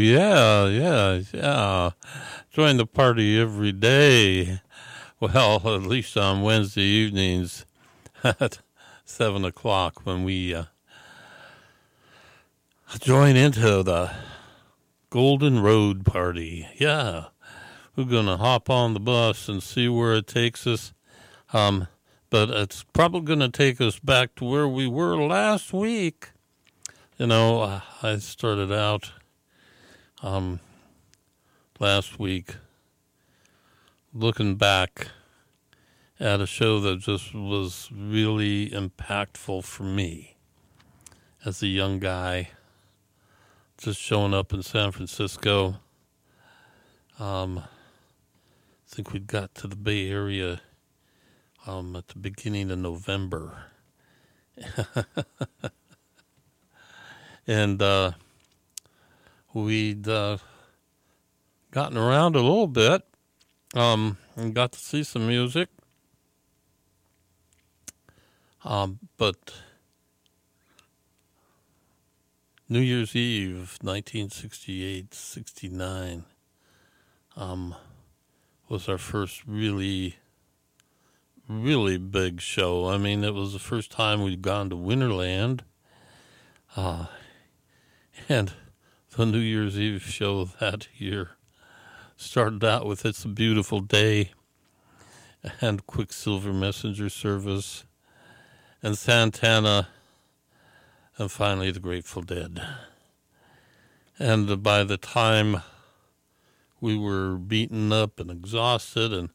Yeah, yeah, yeah. Join the party every day. Well, at least on Wednesday evenings at 7 o'clock when we uh, join into the Golden Road Party. Yeah. We're going to hop on the bus and see where it takes us. Um, but it's probably going to take us back to where we were last week. You know, I started out um, last week looking back at a show that just was really impactful for me as a young guy just showing up in San Francisco. Um, I think we got to the Bay Area um, at the beginning of November. and uh, we'd uh, gotten around a little bit um, and got to see some music. Um, but New Year's Eve, 1968 69, um, was our first really, really big show. I mean, it was the first time we'd gone to Winterland. Uh, and the New Year's Eve show that year started out with It's a Beautiful Day and Quicksilver Messenger Service and Santana and finally the Grateful Dead. And by the time we were beaten up and exhausted and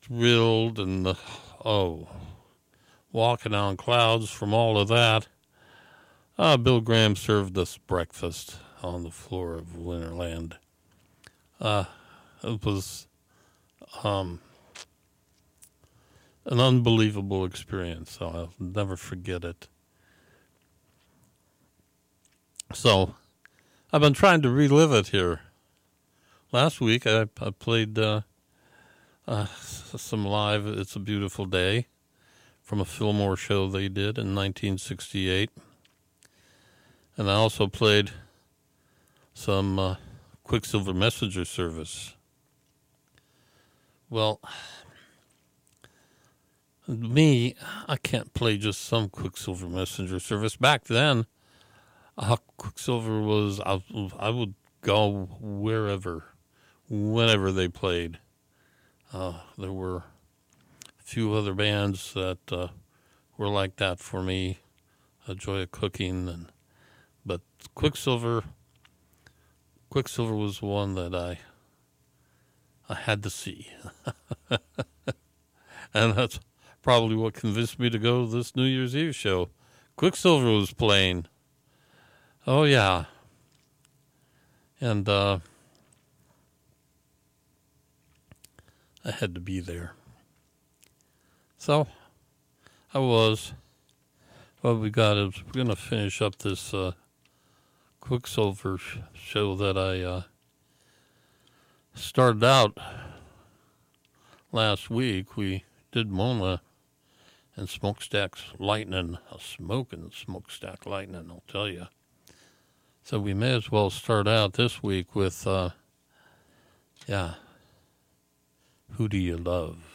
thrilled and, oh, walking on clouds from all of that, uh, Bill Graham served us breakfast on the floor of Winterland. Uh, it was um, an unbelievable experience. So I'll never forget it. So I've been trying to relive it here. Last week I, I played uh, uh, some live It's a Beautiful Day from a Fillmore show they did in 1968 and I also played some uh, Quicksilver Messenger service. Well, me, I can't play just some Quicksilver Messenger service. Back then, uh, Quicksilver was, I, I would go wherever, whenever they played. Uh, there were a few other bands that uh, were like that for me. Joy of Cooking and but Quicksilver, Quicksilver was one that I I had to see, and that's probably what convinced me to go to this New Year's Eve show. Quicksilver was playing. Oh yeah, and uh, I had to be there. So I was. What we got is we're gonna finish up this. Uh, Quicksilver show that I uh, started out last week. We did Mona and Smokestack's Lightning, a smoking Smokestack Lightning, I'll tell you. So we may as well start out this week with, uh, yeah, Who Do You Love?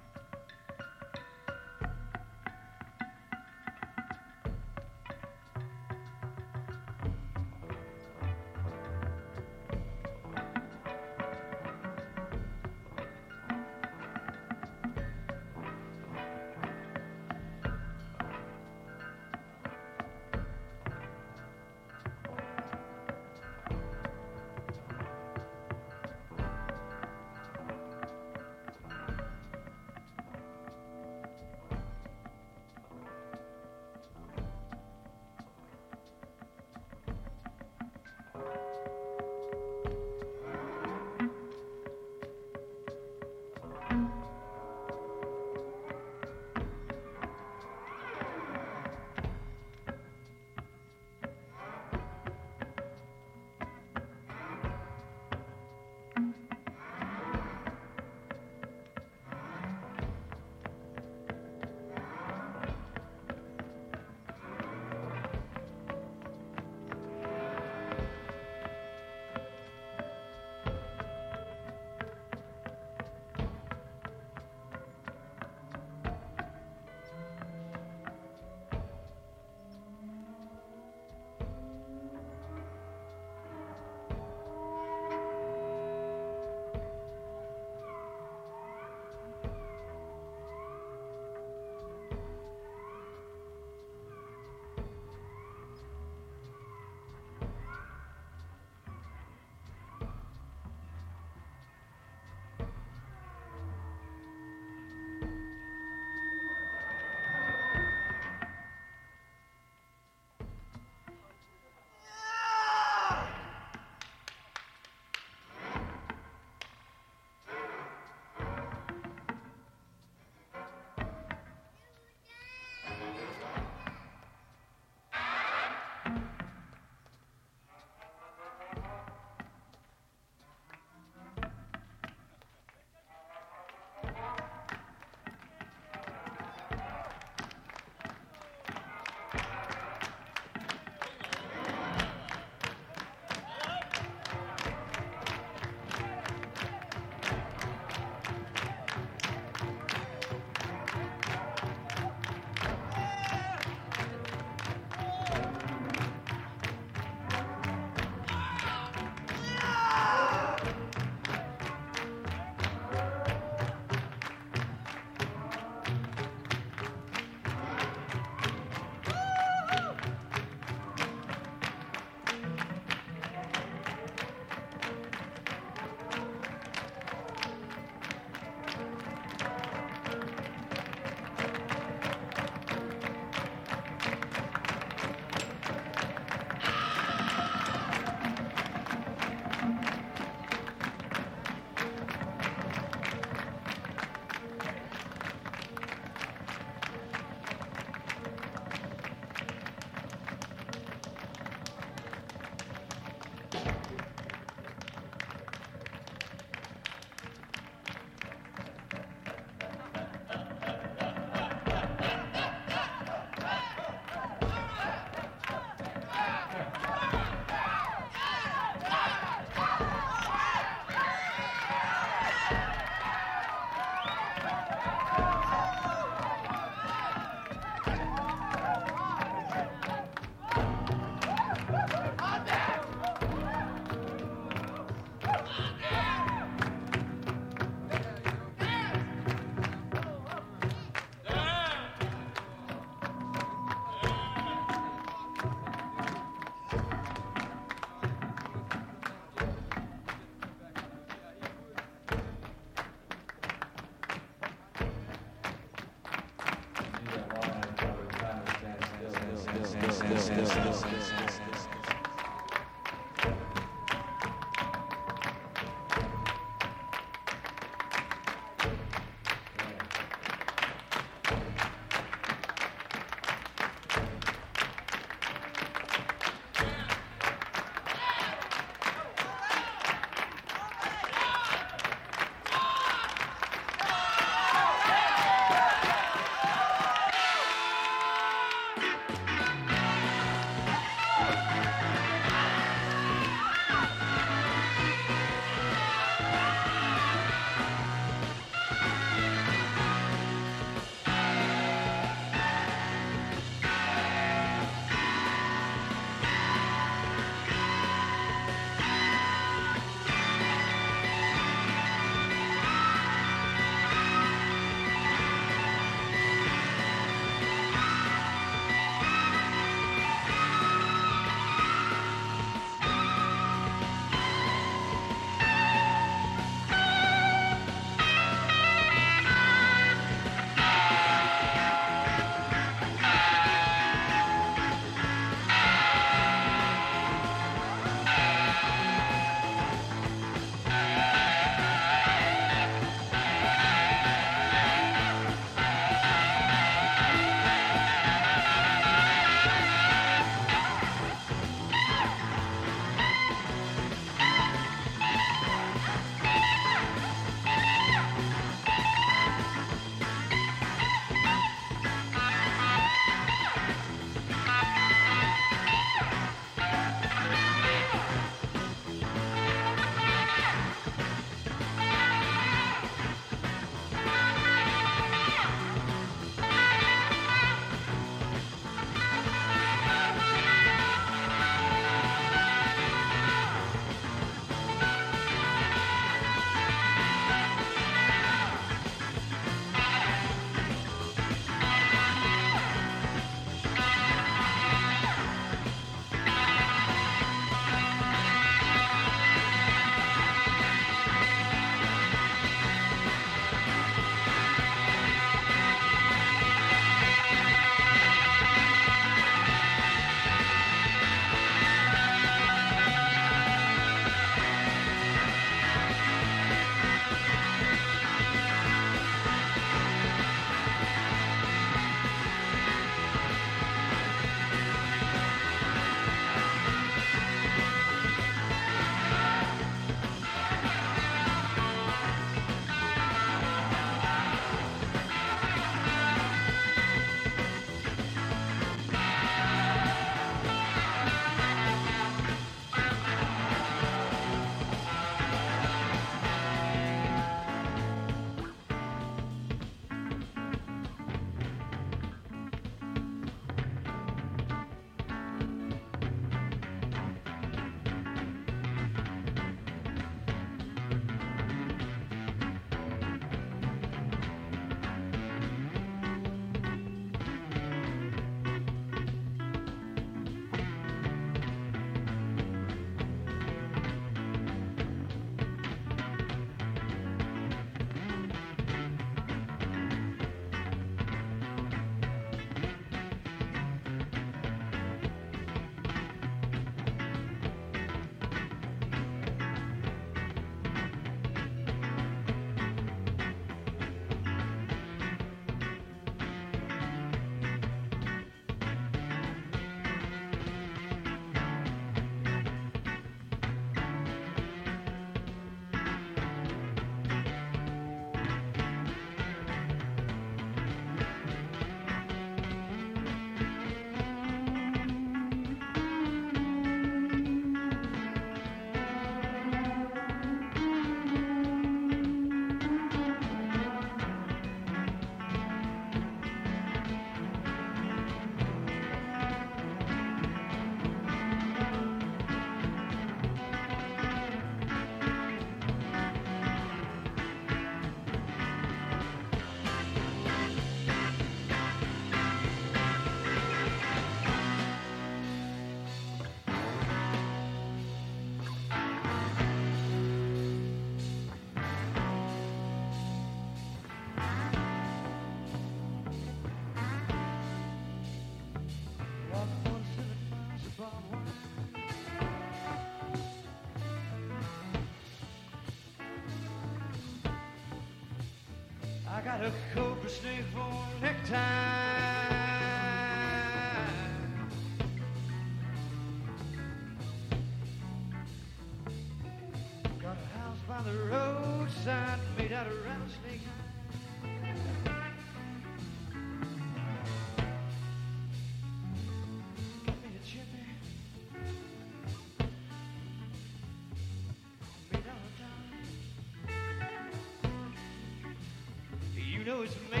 was me.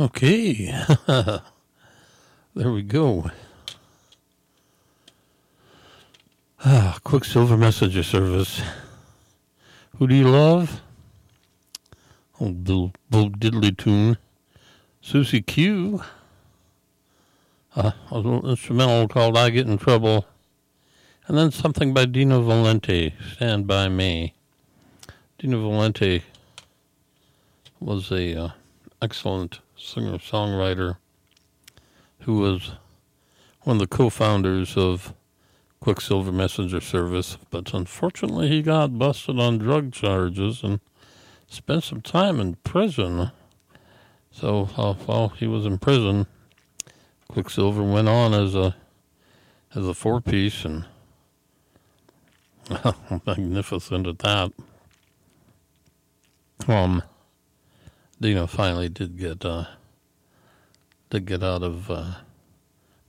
Okay. there we go. Ah, Quicksilver Messenger Service. Who do you love? Old Bill, Bill Diddley tune. Susie Q. Uh, a little instrumental called I Get in Trouble. And then something by Dino Valenti, Stand By Me. Dino Valenti was a uh, excellent singer songwriter who was one of the co-founders of Quicksilver Messenger Service, but unfortunately he got busted on drug charges and spent some time in prison. So uh, while he was in prison, Quicksilver went on as a as a four piece and magnificent at that. um, Dino finally did get uh, did get out of uh,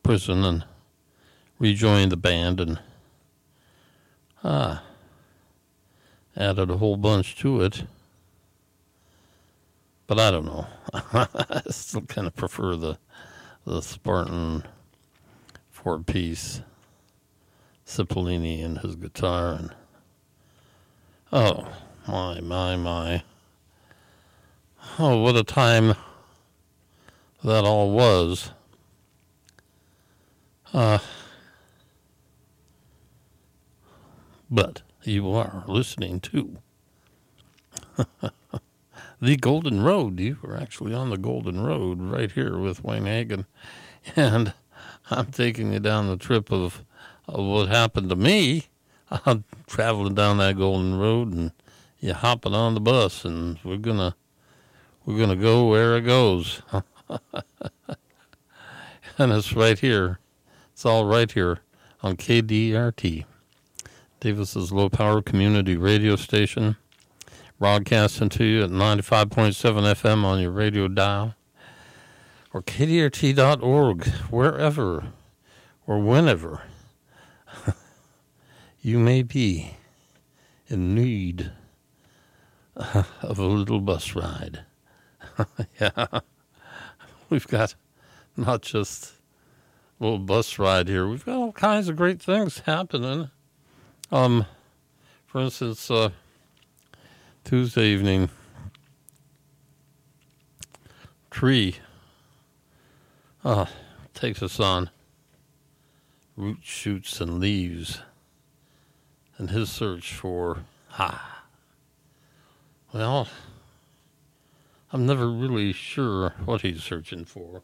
prison and rejoined the band and ah added a whole bunch to it. But I don't know. I still kind of prefer the the Spartan four piece Cipollina and his guitar and oh my my my oh what a time that all was uh but you are listening to the Golden Road. You were actually on the Golden Road right here with Wayne Hagen, and I'm taking you down the trip of, of what happened to me. I'm traveling down that Golden Road, and you're hopping on the bus, and we're gonna we're gonna go where it goes, and it's right here. It's all right here on KDRT. Davis's low power community radio station, broadcasting to you at 95.7 FM on your radio dial, or kdrt.org, wherever or whenever you may be in need of a little bus ride. yeah, we've got not just a little bus ride here, we've got all kinds of great things happening. Um, for instance, uh, Tuesday evening, Tree uh, takes us on root shoots, and leaves, and his search for ha. Well, I'm never really sure what he's searching for.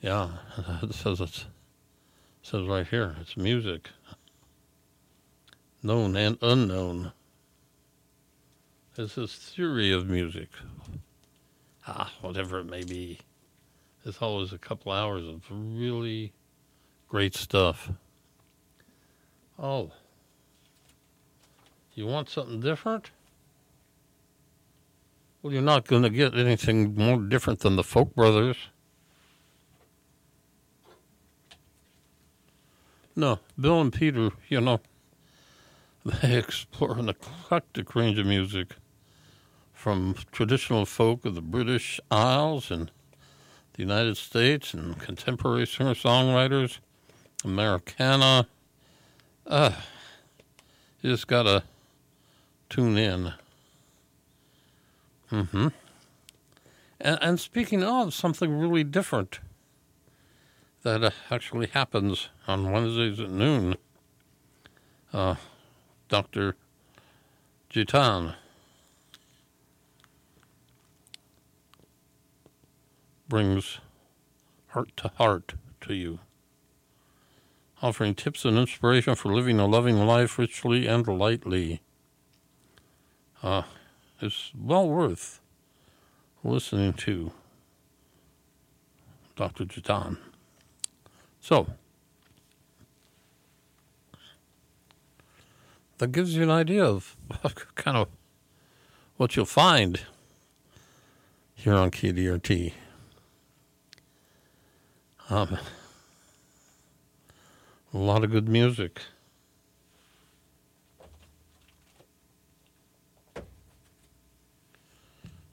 Yeah, it says it's it says right here it's music, known and unknown. It's his theory of music. Ah, whatever it may be. It's always a couple hours of really great stuff. Oh, you want something different? Well, you're not going to get anything more different than the Folk Brothers. No, Bill and Peter, you know, they explore an eclectic range of music from traditional folk of the British Isles and the United States and contemporary singer songwriters, Americana. Uh, you just gotta tune in. Mm-hmm. And, and speaking of something really different that uh, actually happens on Wednesdays at noon. Uh, Dr. Jitan brings heart to heart to you, offering tips and inspiration for living a loving life richly and lightly. Uh, it's well worth listening to Dr. Jitan. So, that gives you an idea of kind of what you'll find here on KDRT. Um, a lot of good music.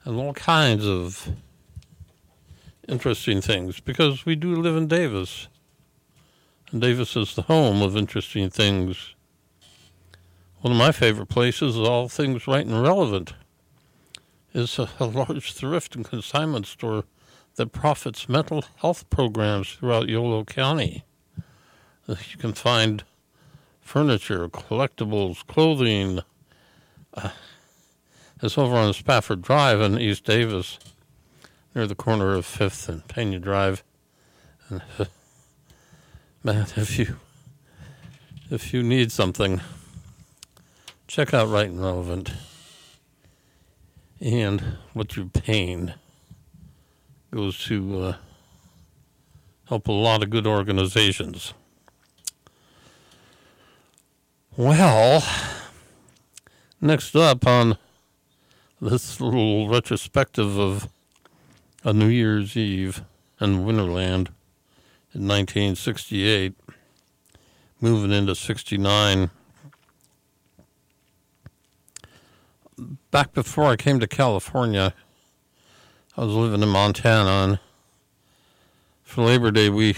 And all kinds of interesting things because we do live in Davis. And Davis is the home of interesting things. One of my favorite places, is all things right and relevant, is a, a large thrift and consignment store that profits mental health programs throughout Yolo County. You can find furniture, collectibles, clothing. Uh, it's over on Spafford Drive in East Davis, near the corner of Fifth and Pena Drive. And, uh, man, if you if you need something, check out Right and Relevant. And what you're paying goes to uh, help a lot of good organizations. Well, next up on this little retrospective of a New Year's Eve in Winterland in 1968, moving into 69. Back before I came to California, I was living in Montana, and for Labor Day, we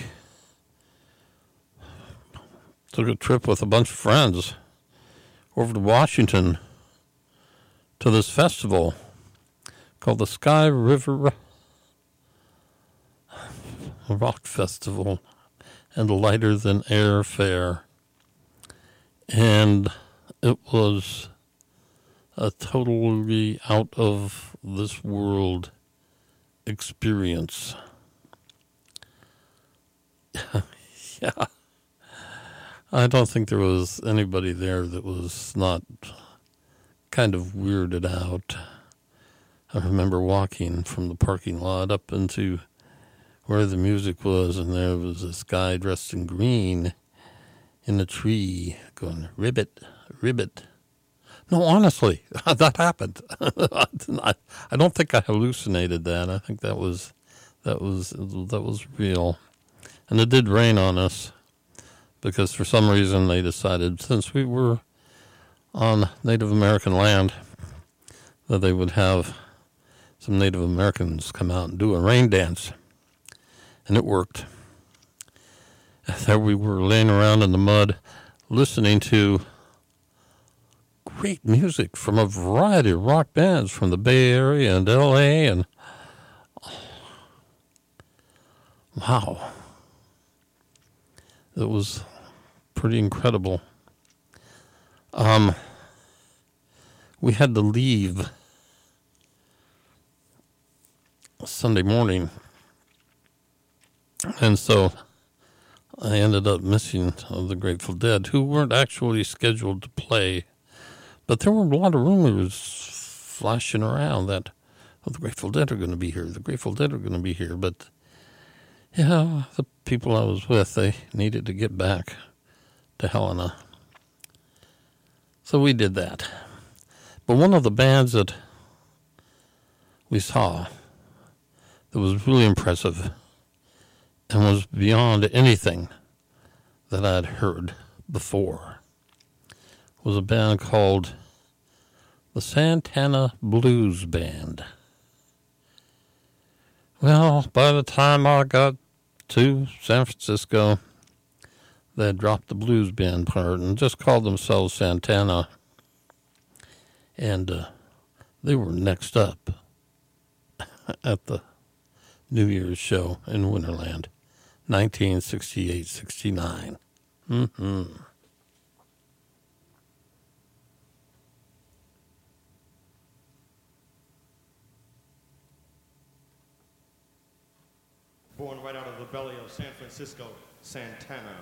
took a trip with a bunch of friends over to Washington to this festival called the Sky River Rock Festival and Lighter Than Air Fair. And it was a totally out of this world experience. yeah. I don't think there was anybody there that was not kind of weirded out. I remember walking from the parking lot up into where the music was, and there was this guy dressed in green in a tree going, Ribbit, Ribbit. No, honestly, that happened. I don't think I hallucinated that. I think that was that was that was real, and it did rain on us because for some reason they decided since we were on Native American land that they would have some Native Americans come out and do a rain dance, and it worked. There we were laying around in the mud listening to great music from a variety of rock bands from the Bay Area and LA and oh, wow it was pretty incredible um we had to leave Sunday morning and so I ended up missing the Grateful Dead, who weren't actually scheduled to play but there were a lot of rumors flashing around that oh, the Grateful Dead are going to be here. The Grateful Dead are going to be here. But yeah, the people I was with, they needed to get back to Helena. So we did that. But one of the bands that we saw that was really impressive and was beyond anything that I'd heard before was a band called the Santana Blues Band. Well, by the time I got to San Francisco, they dropped the blues band part and just called themselves Santana. And uh, they were next up at the New Year's show in Winterland, 1968 69. Mm-hmm. born right out of the belly of San Francisco, Santana.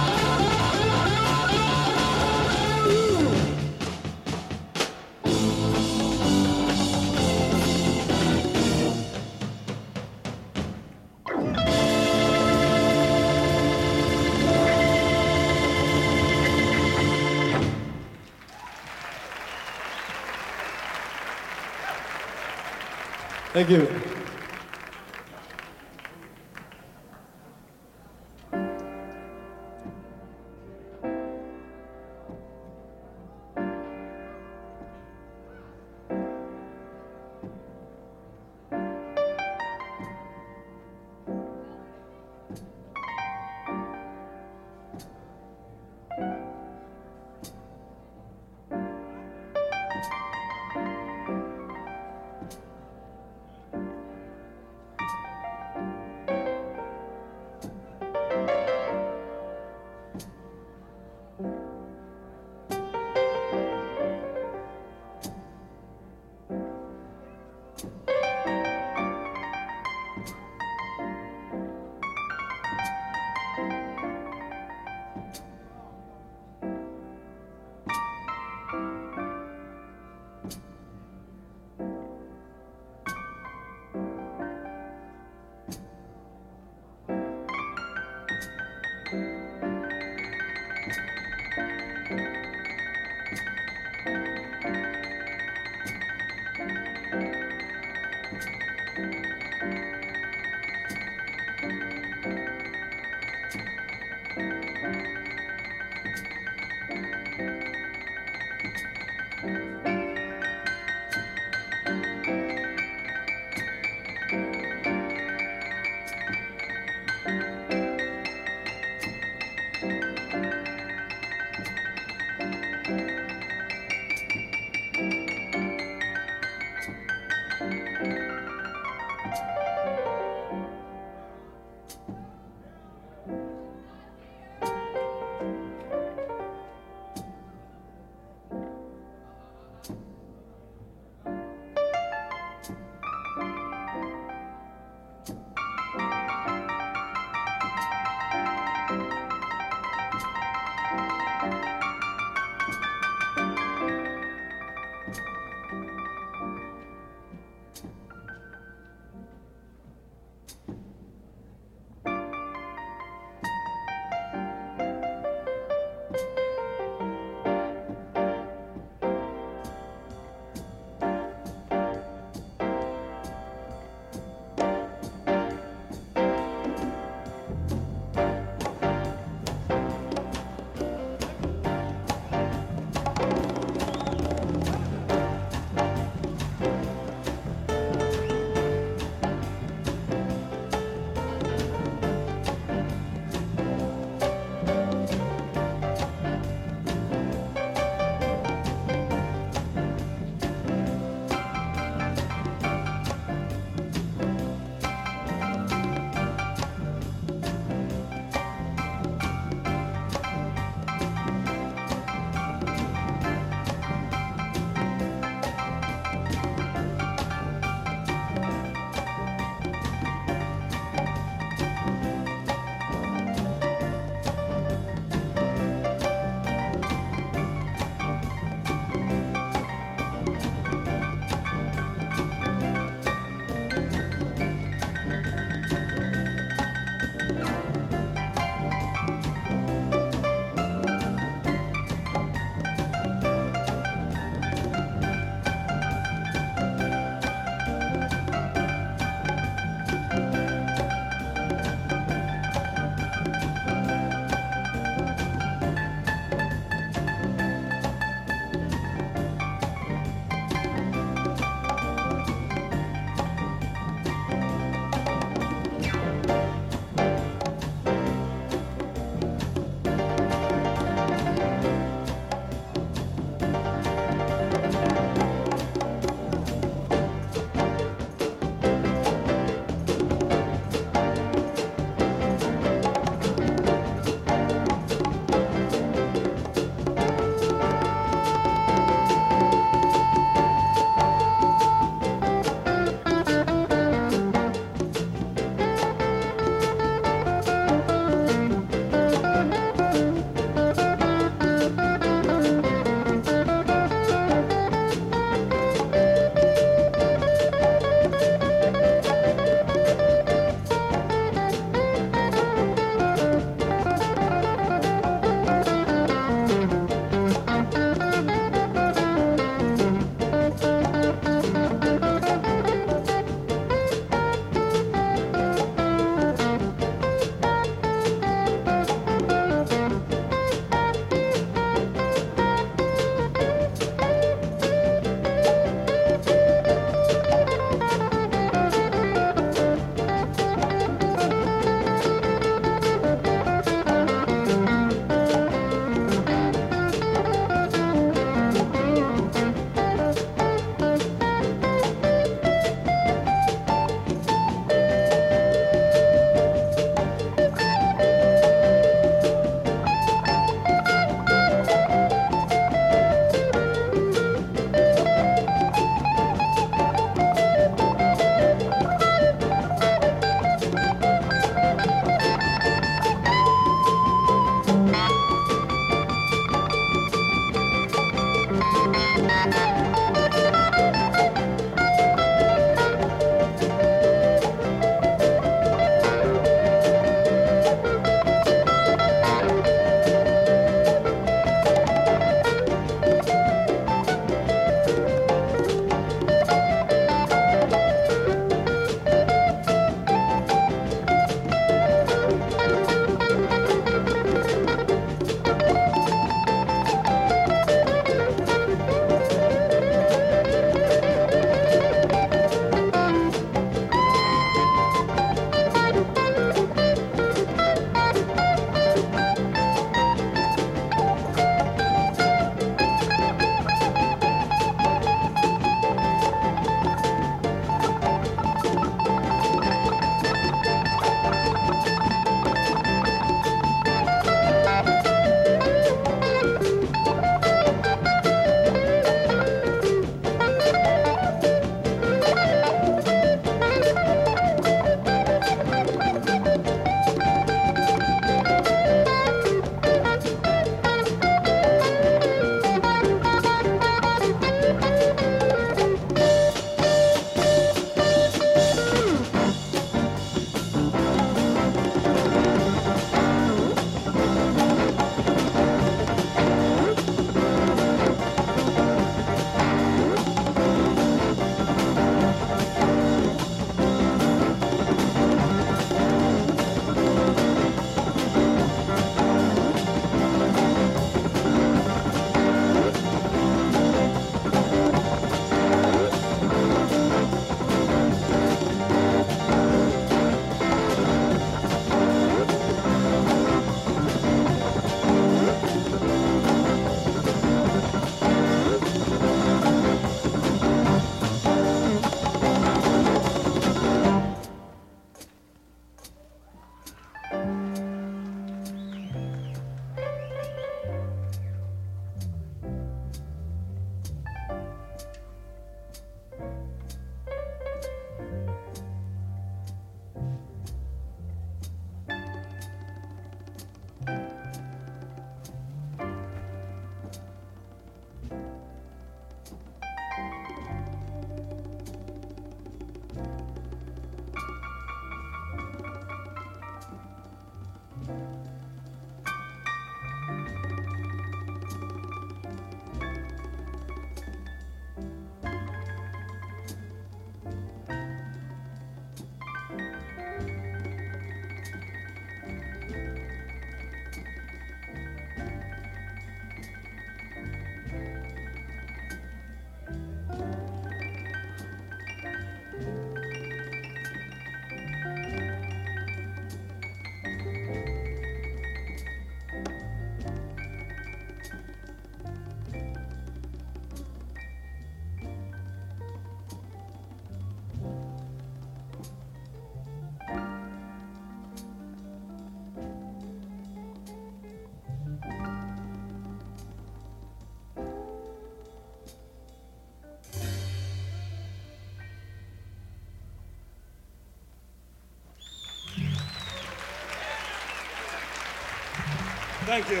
Thank you.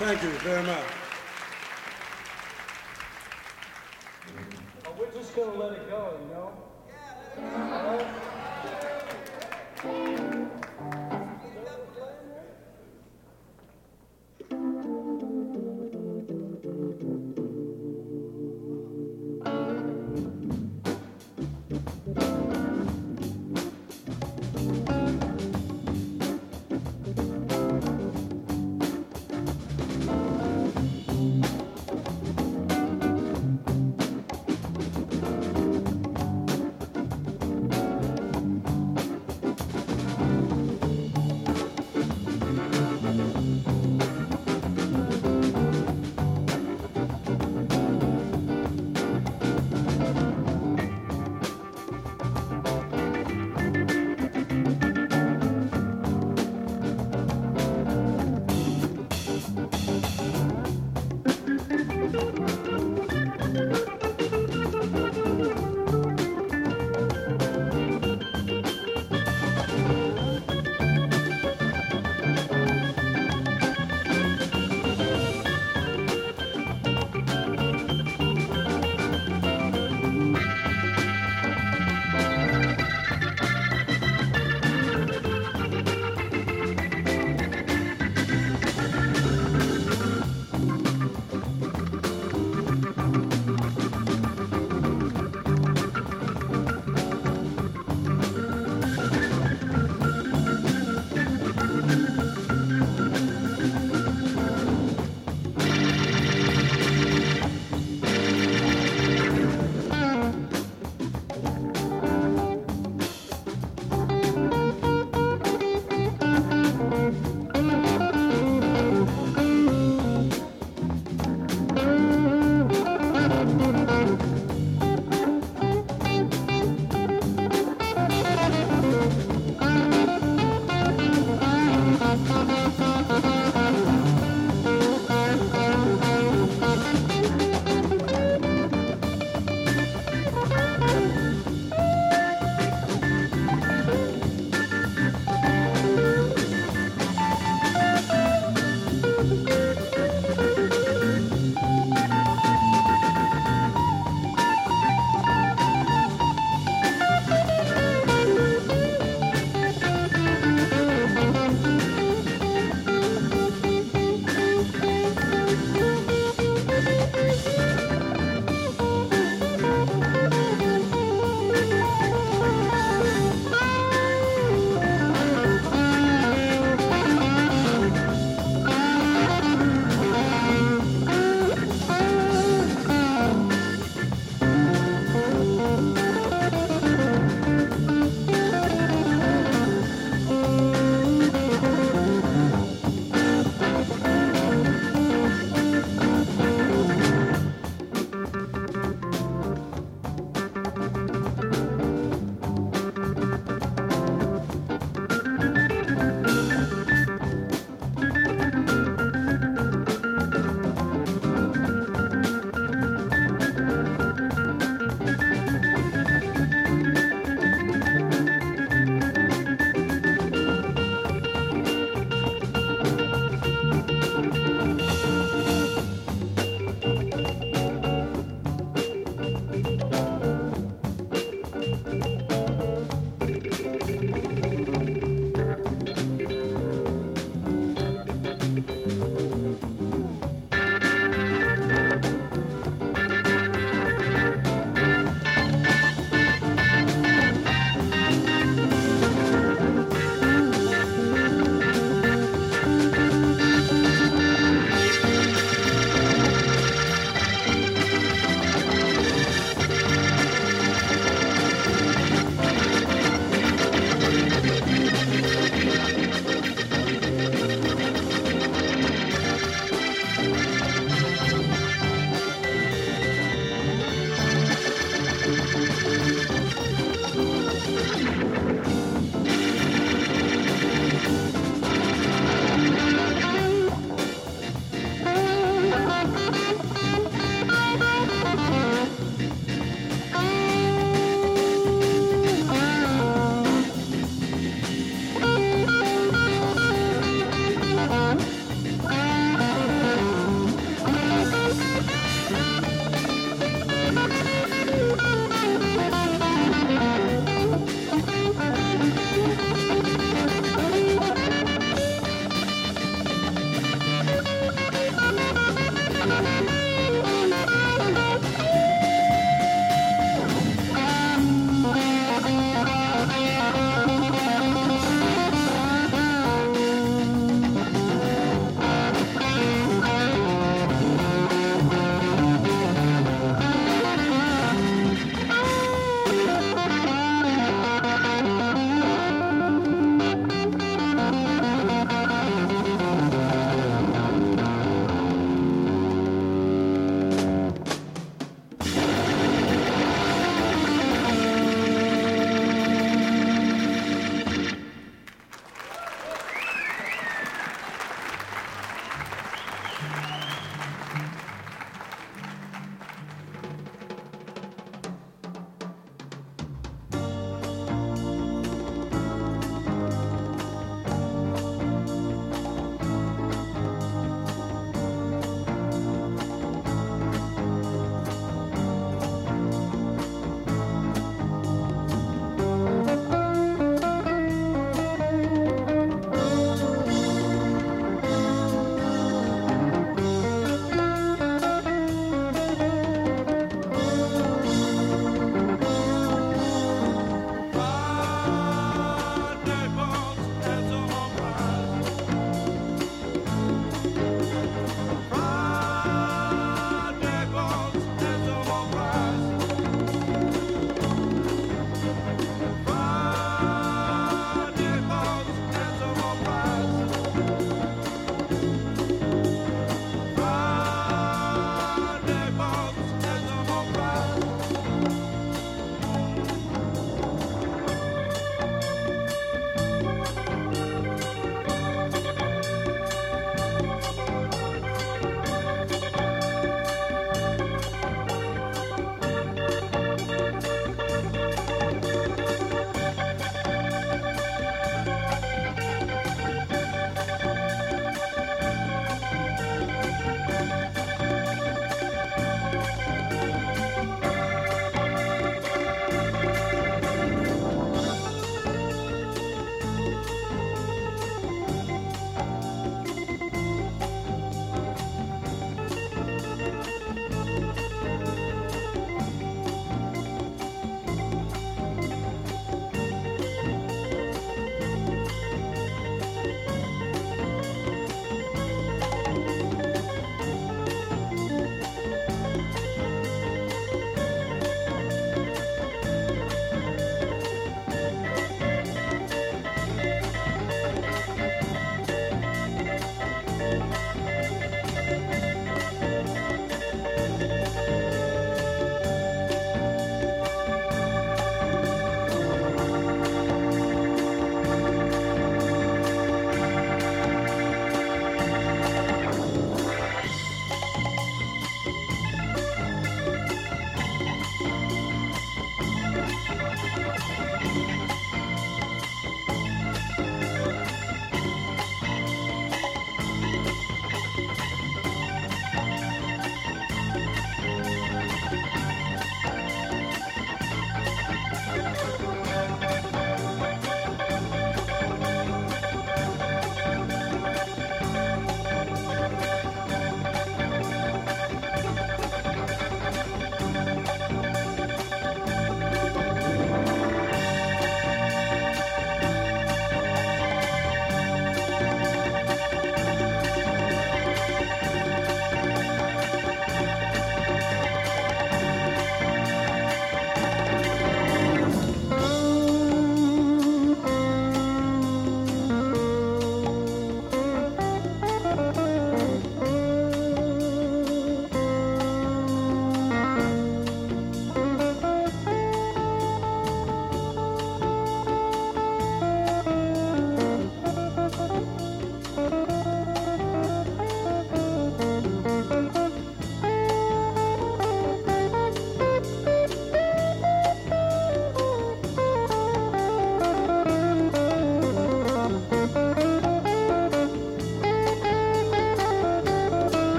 Thank you very much. We're just gonna let it go, you know? Oh,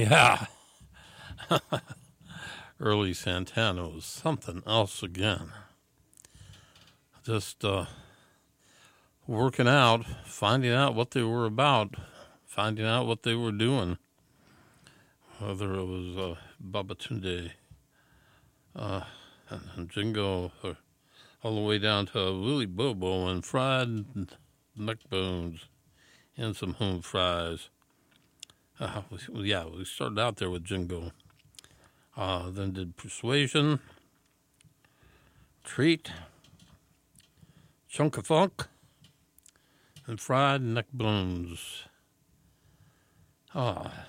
yeah. Early Santana was something else again. Just uh, working out, finding out what they were about, finding out what they were doing. Whether it was uh, Babatunde uh, and, and Jingo, or all the way down to Willie Bobo and fried neck bones and some home fries. Uh, we, yeah, we started out there with Jingo. Uh, then did Persuasion, Treat, Chunk of Funk, and Fried Neck Bones. Ah.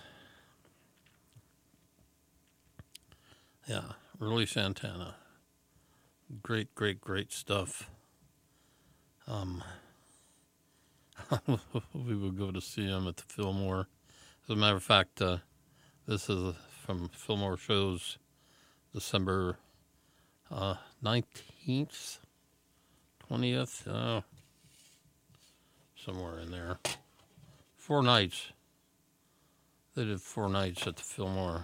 Yeah, early Santana. Great, great, great stuff. Um, we would go to see him at the Fillmore. As a matter of fact, uh, this is from Fillmore shows December uh, 19th, 20th, uh, somewhere in there. Four nights. They did four nights at the Fillmore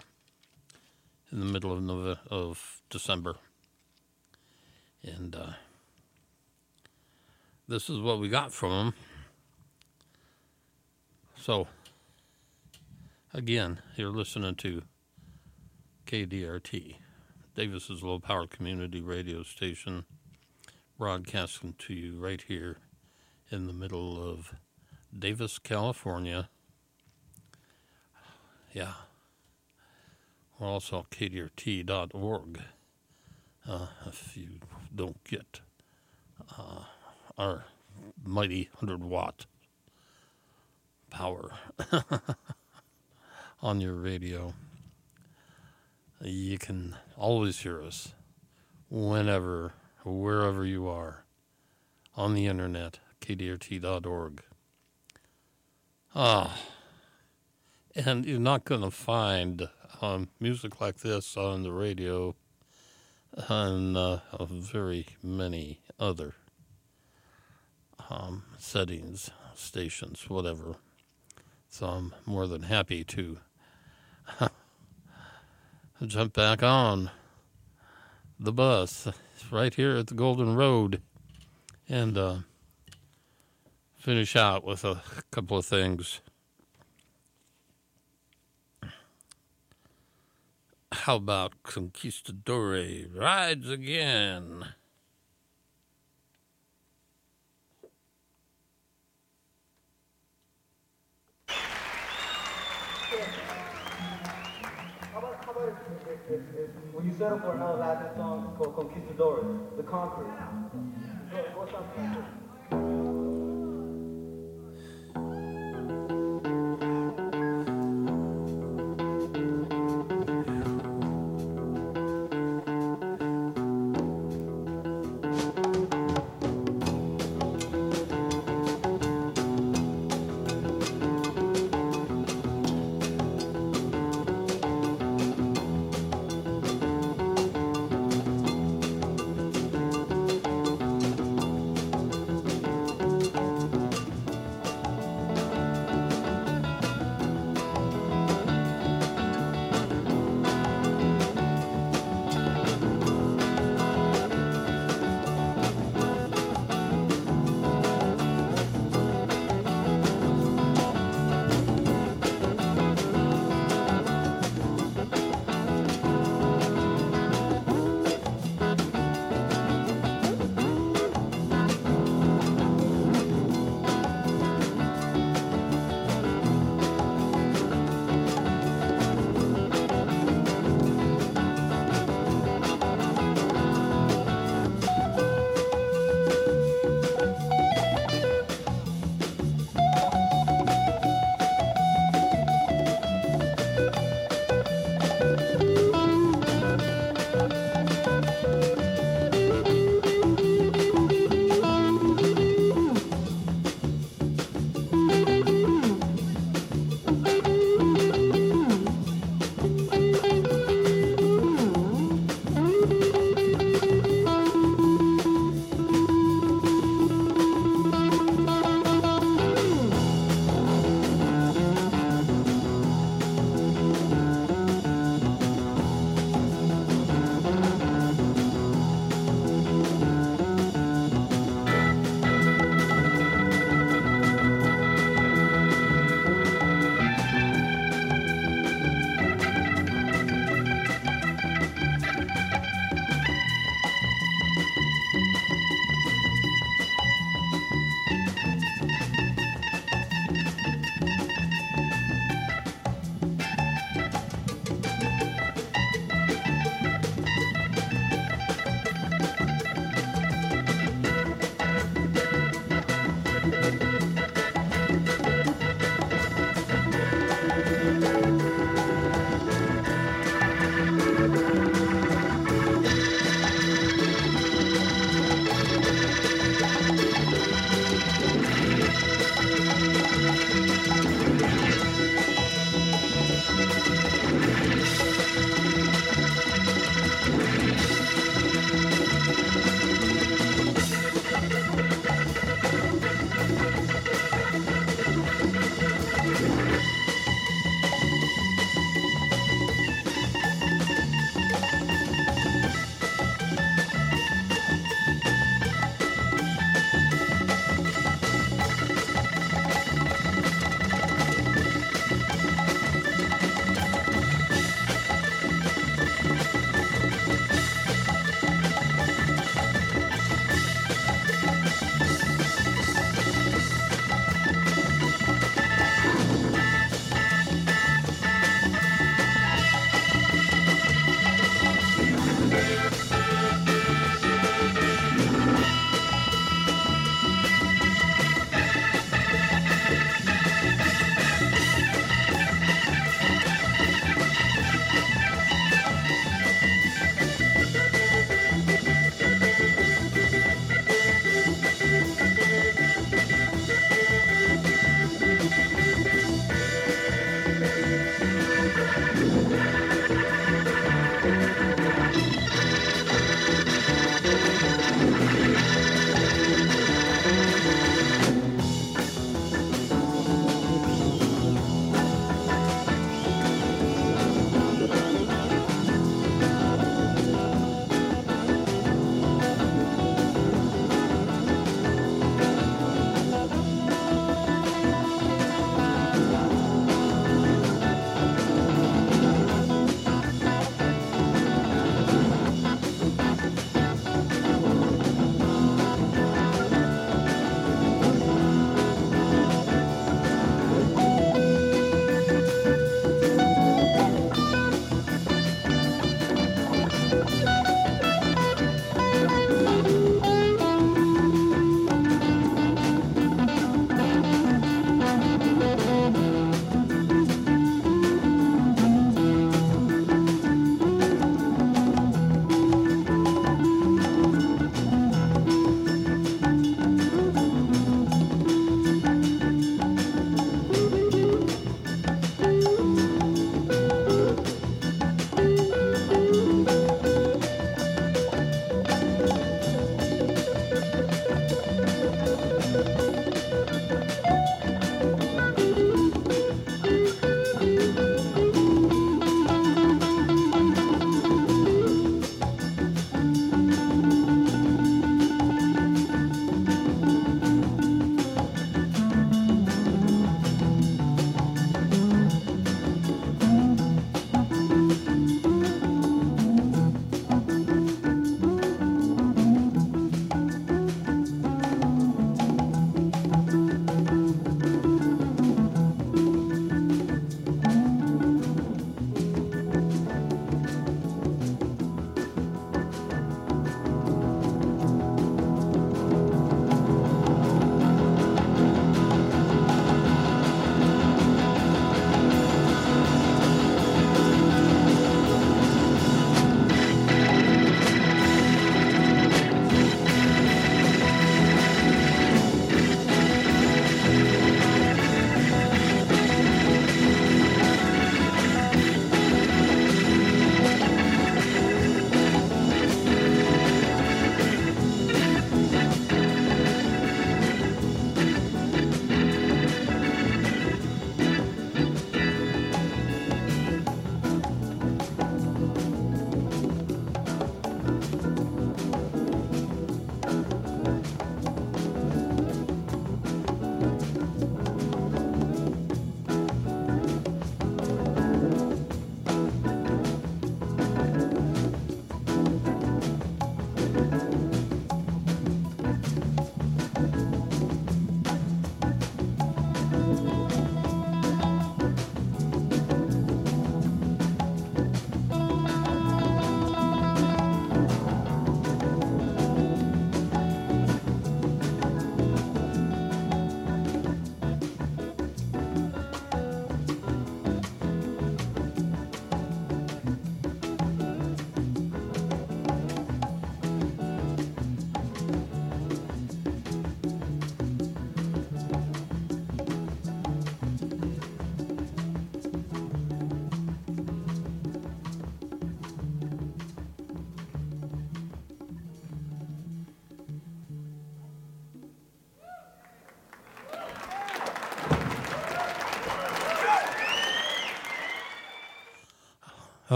in the middle of November, of December. And uh, this is what we got from them. So, again, you're listening to KDRT, Davis's low power community radio station, broadcasting to you right here in the middle of Davis, California. Yeah. We're also KDRT.org. Uh, if you don't get uh, our mighty 100 watt power on your radio, you can always hear us whenever, wherever you are on the internet, kdrt.org. Ah, and you're not going to find um, music like this on the radio and uh, very many other um, settings, stations, whatever. So I'm more than happy to jump back on the bus right here at the Golden Road and uh, finish out with a couple of things. How about Conquistadore rides again? How about, how about if, if, if, if when you settle for another Latin song called Conquistadores, The Conquerors? Go, go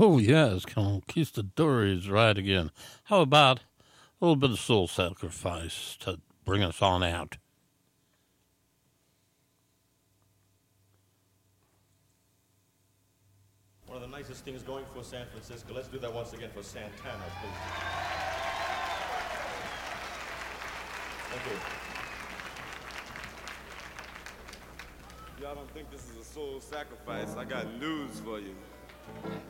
Oh, yes, Conquistadores right again. How about a little bit of soul sacrifice to bring us on out? One of the nicest things going for San Francisco. Let's do that once again for Santana, please. Thank you. Y'all don't think this is a soul sacrifice? I got news for you. 何だ?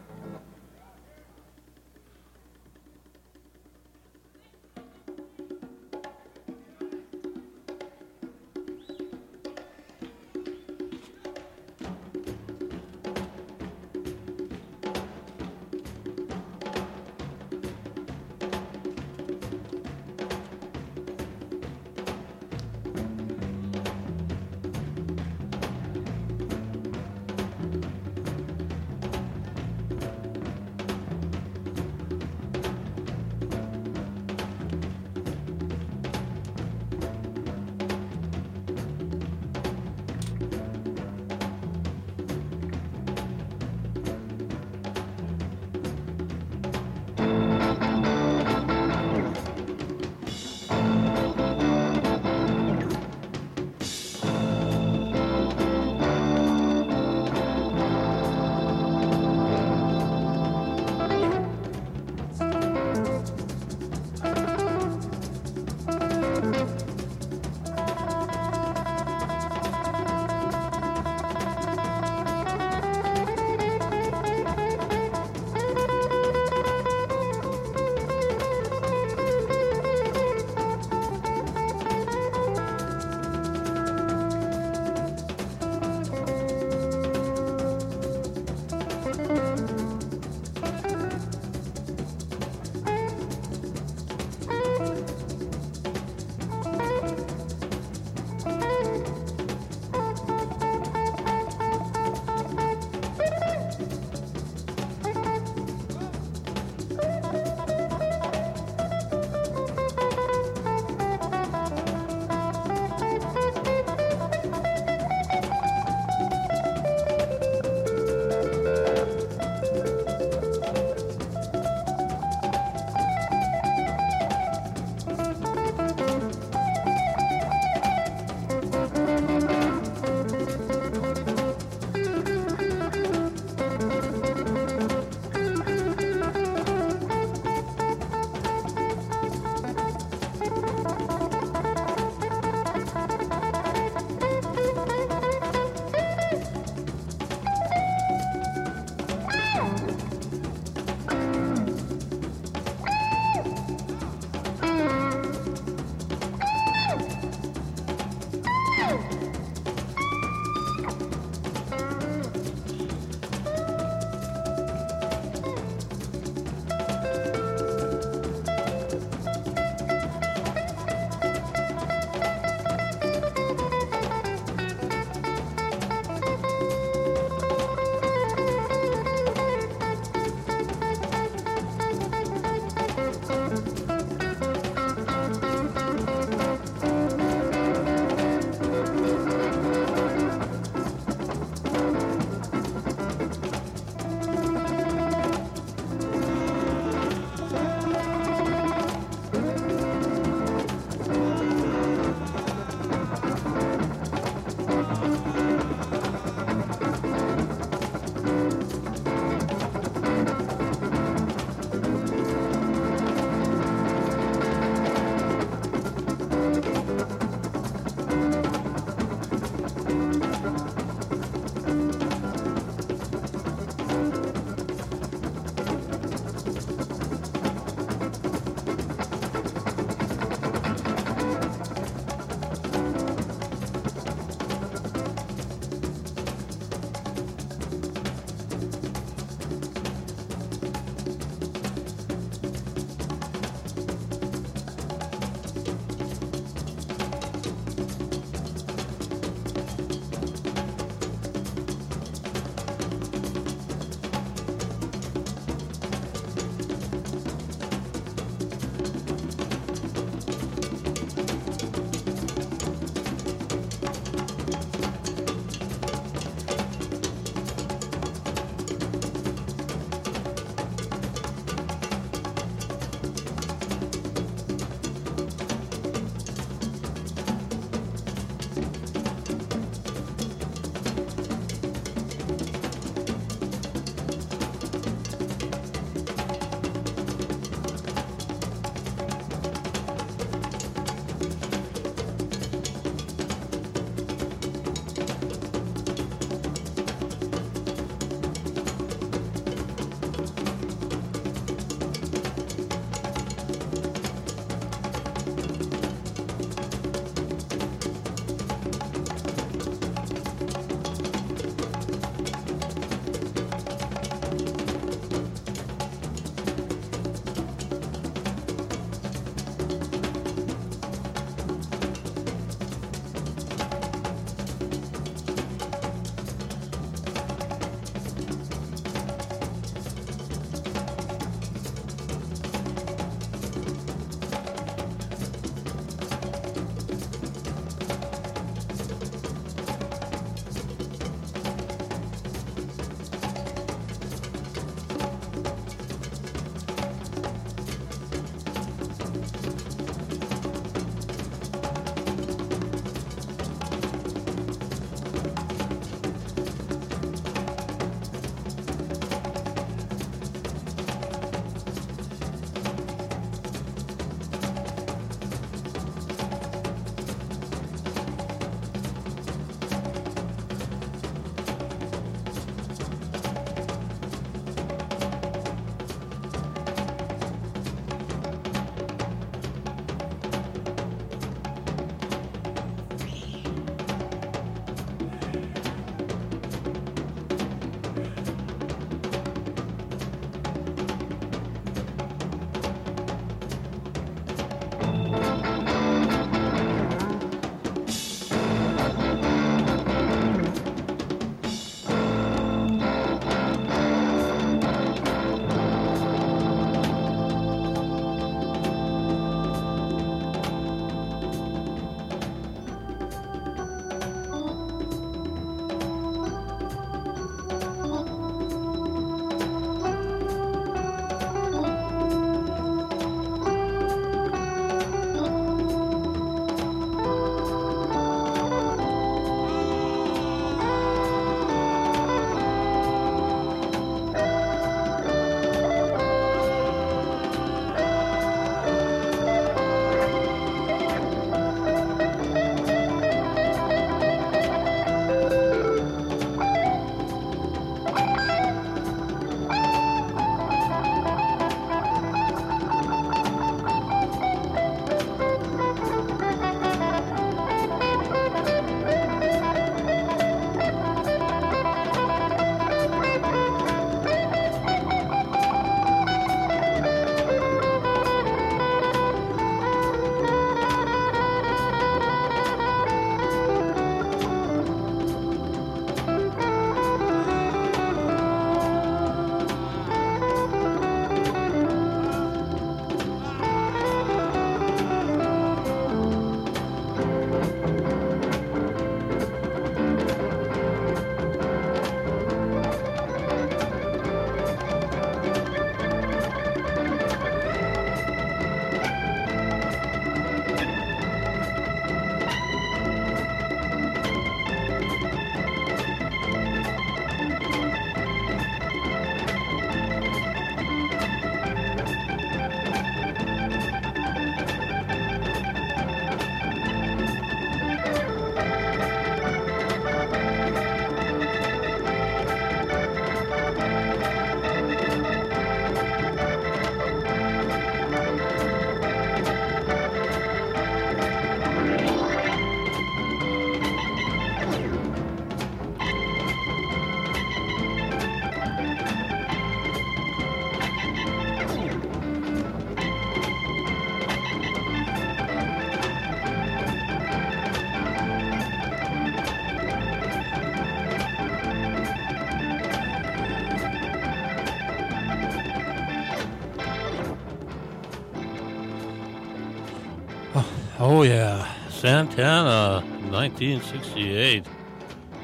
Santana, 1968.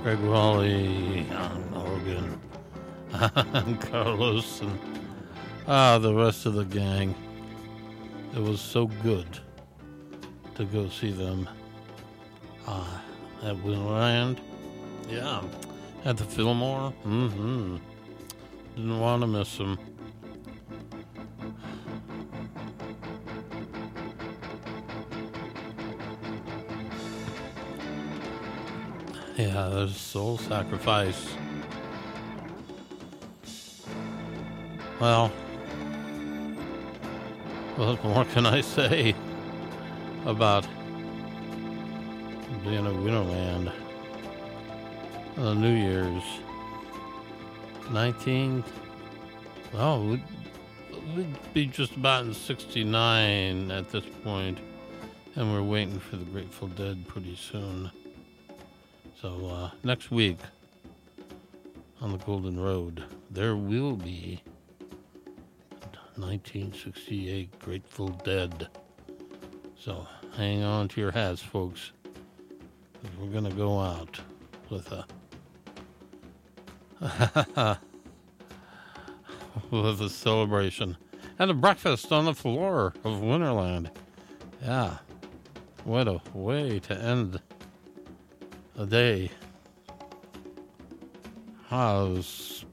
Greg Rolie on organ, and Carlos, and ah, the rest of the gang. It was so good to go see them uh, at Winterland. Yeah, at the Fillmore. Mm-hmm. Didn't want to miss them. Soul sacrifice. Well, what more can I say about being a Winterland? Uh, New Year's 19. Oh, we'd, we'd be just about in 69 at this point, and we're waiting for the Grateful Dead pretty soon. So uh, next week on the Golden Road, there will be 1968 Grateful Dead. So hang on to your hats, folks. We're gonna go out with a with a celebration and a breakfast on the floor of Winterland. Yeah, what a way to end Ah, it was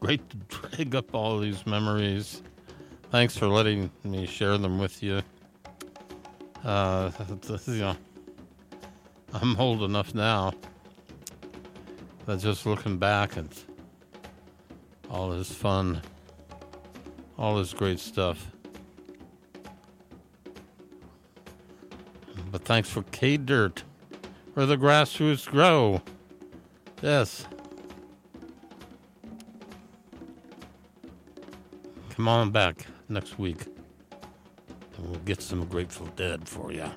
great to drag up all these memories. Thanks for letting me share them with you. Uh, you know, I'm old enough now that just looking back at all this fun, all this great stuff. But thanks for K Dirt where the grassroots grow. Yes. Come on back next week and we'll get some Grateful Dead for you.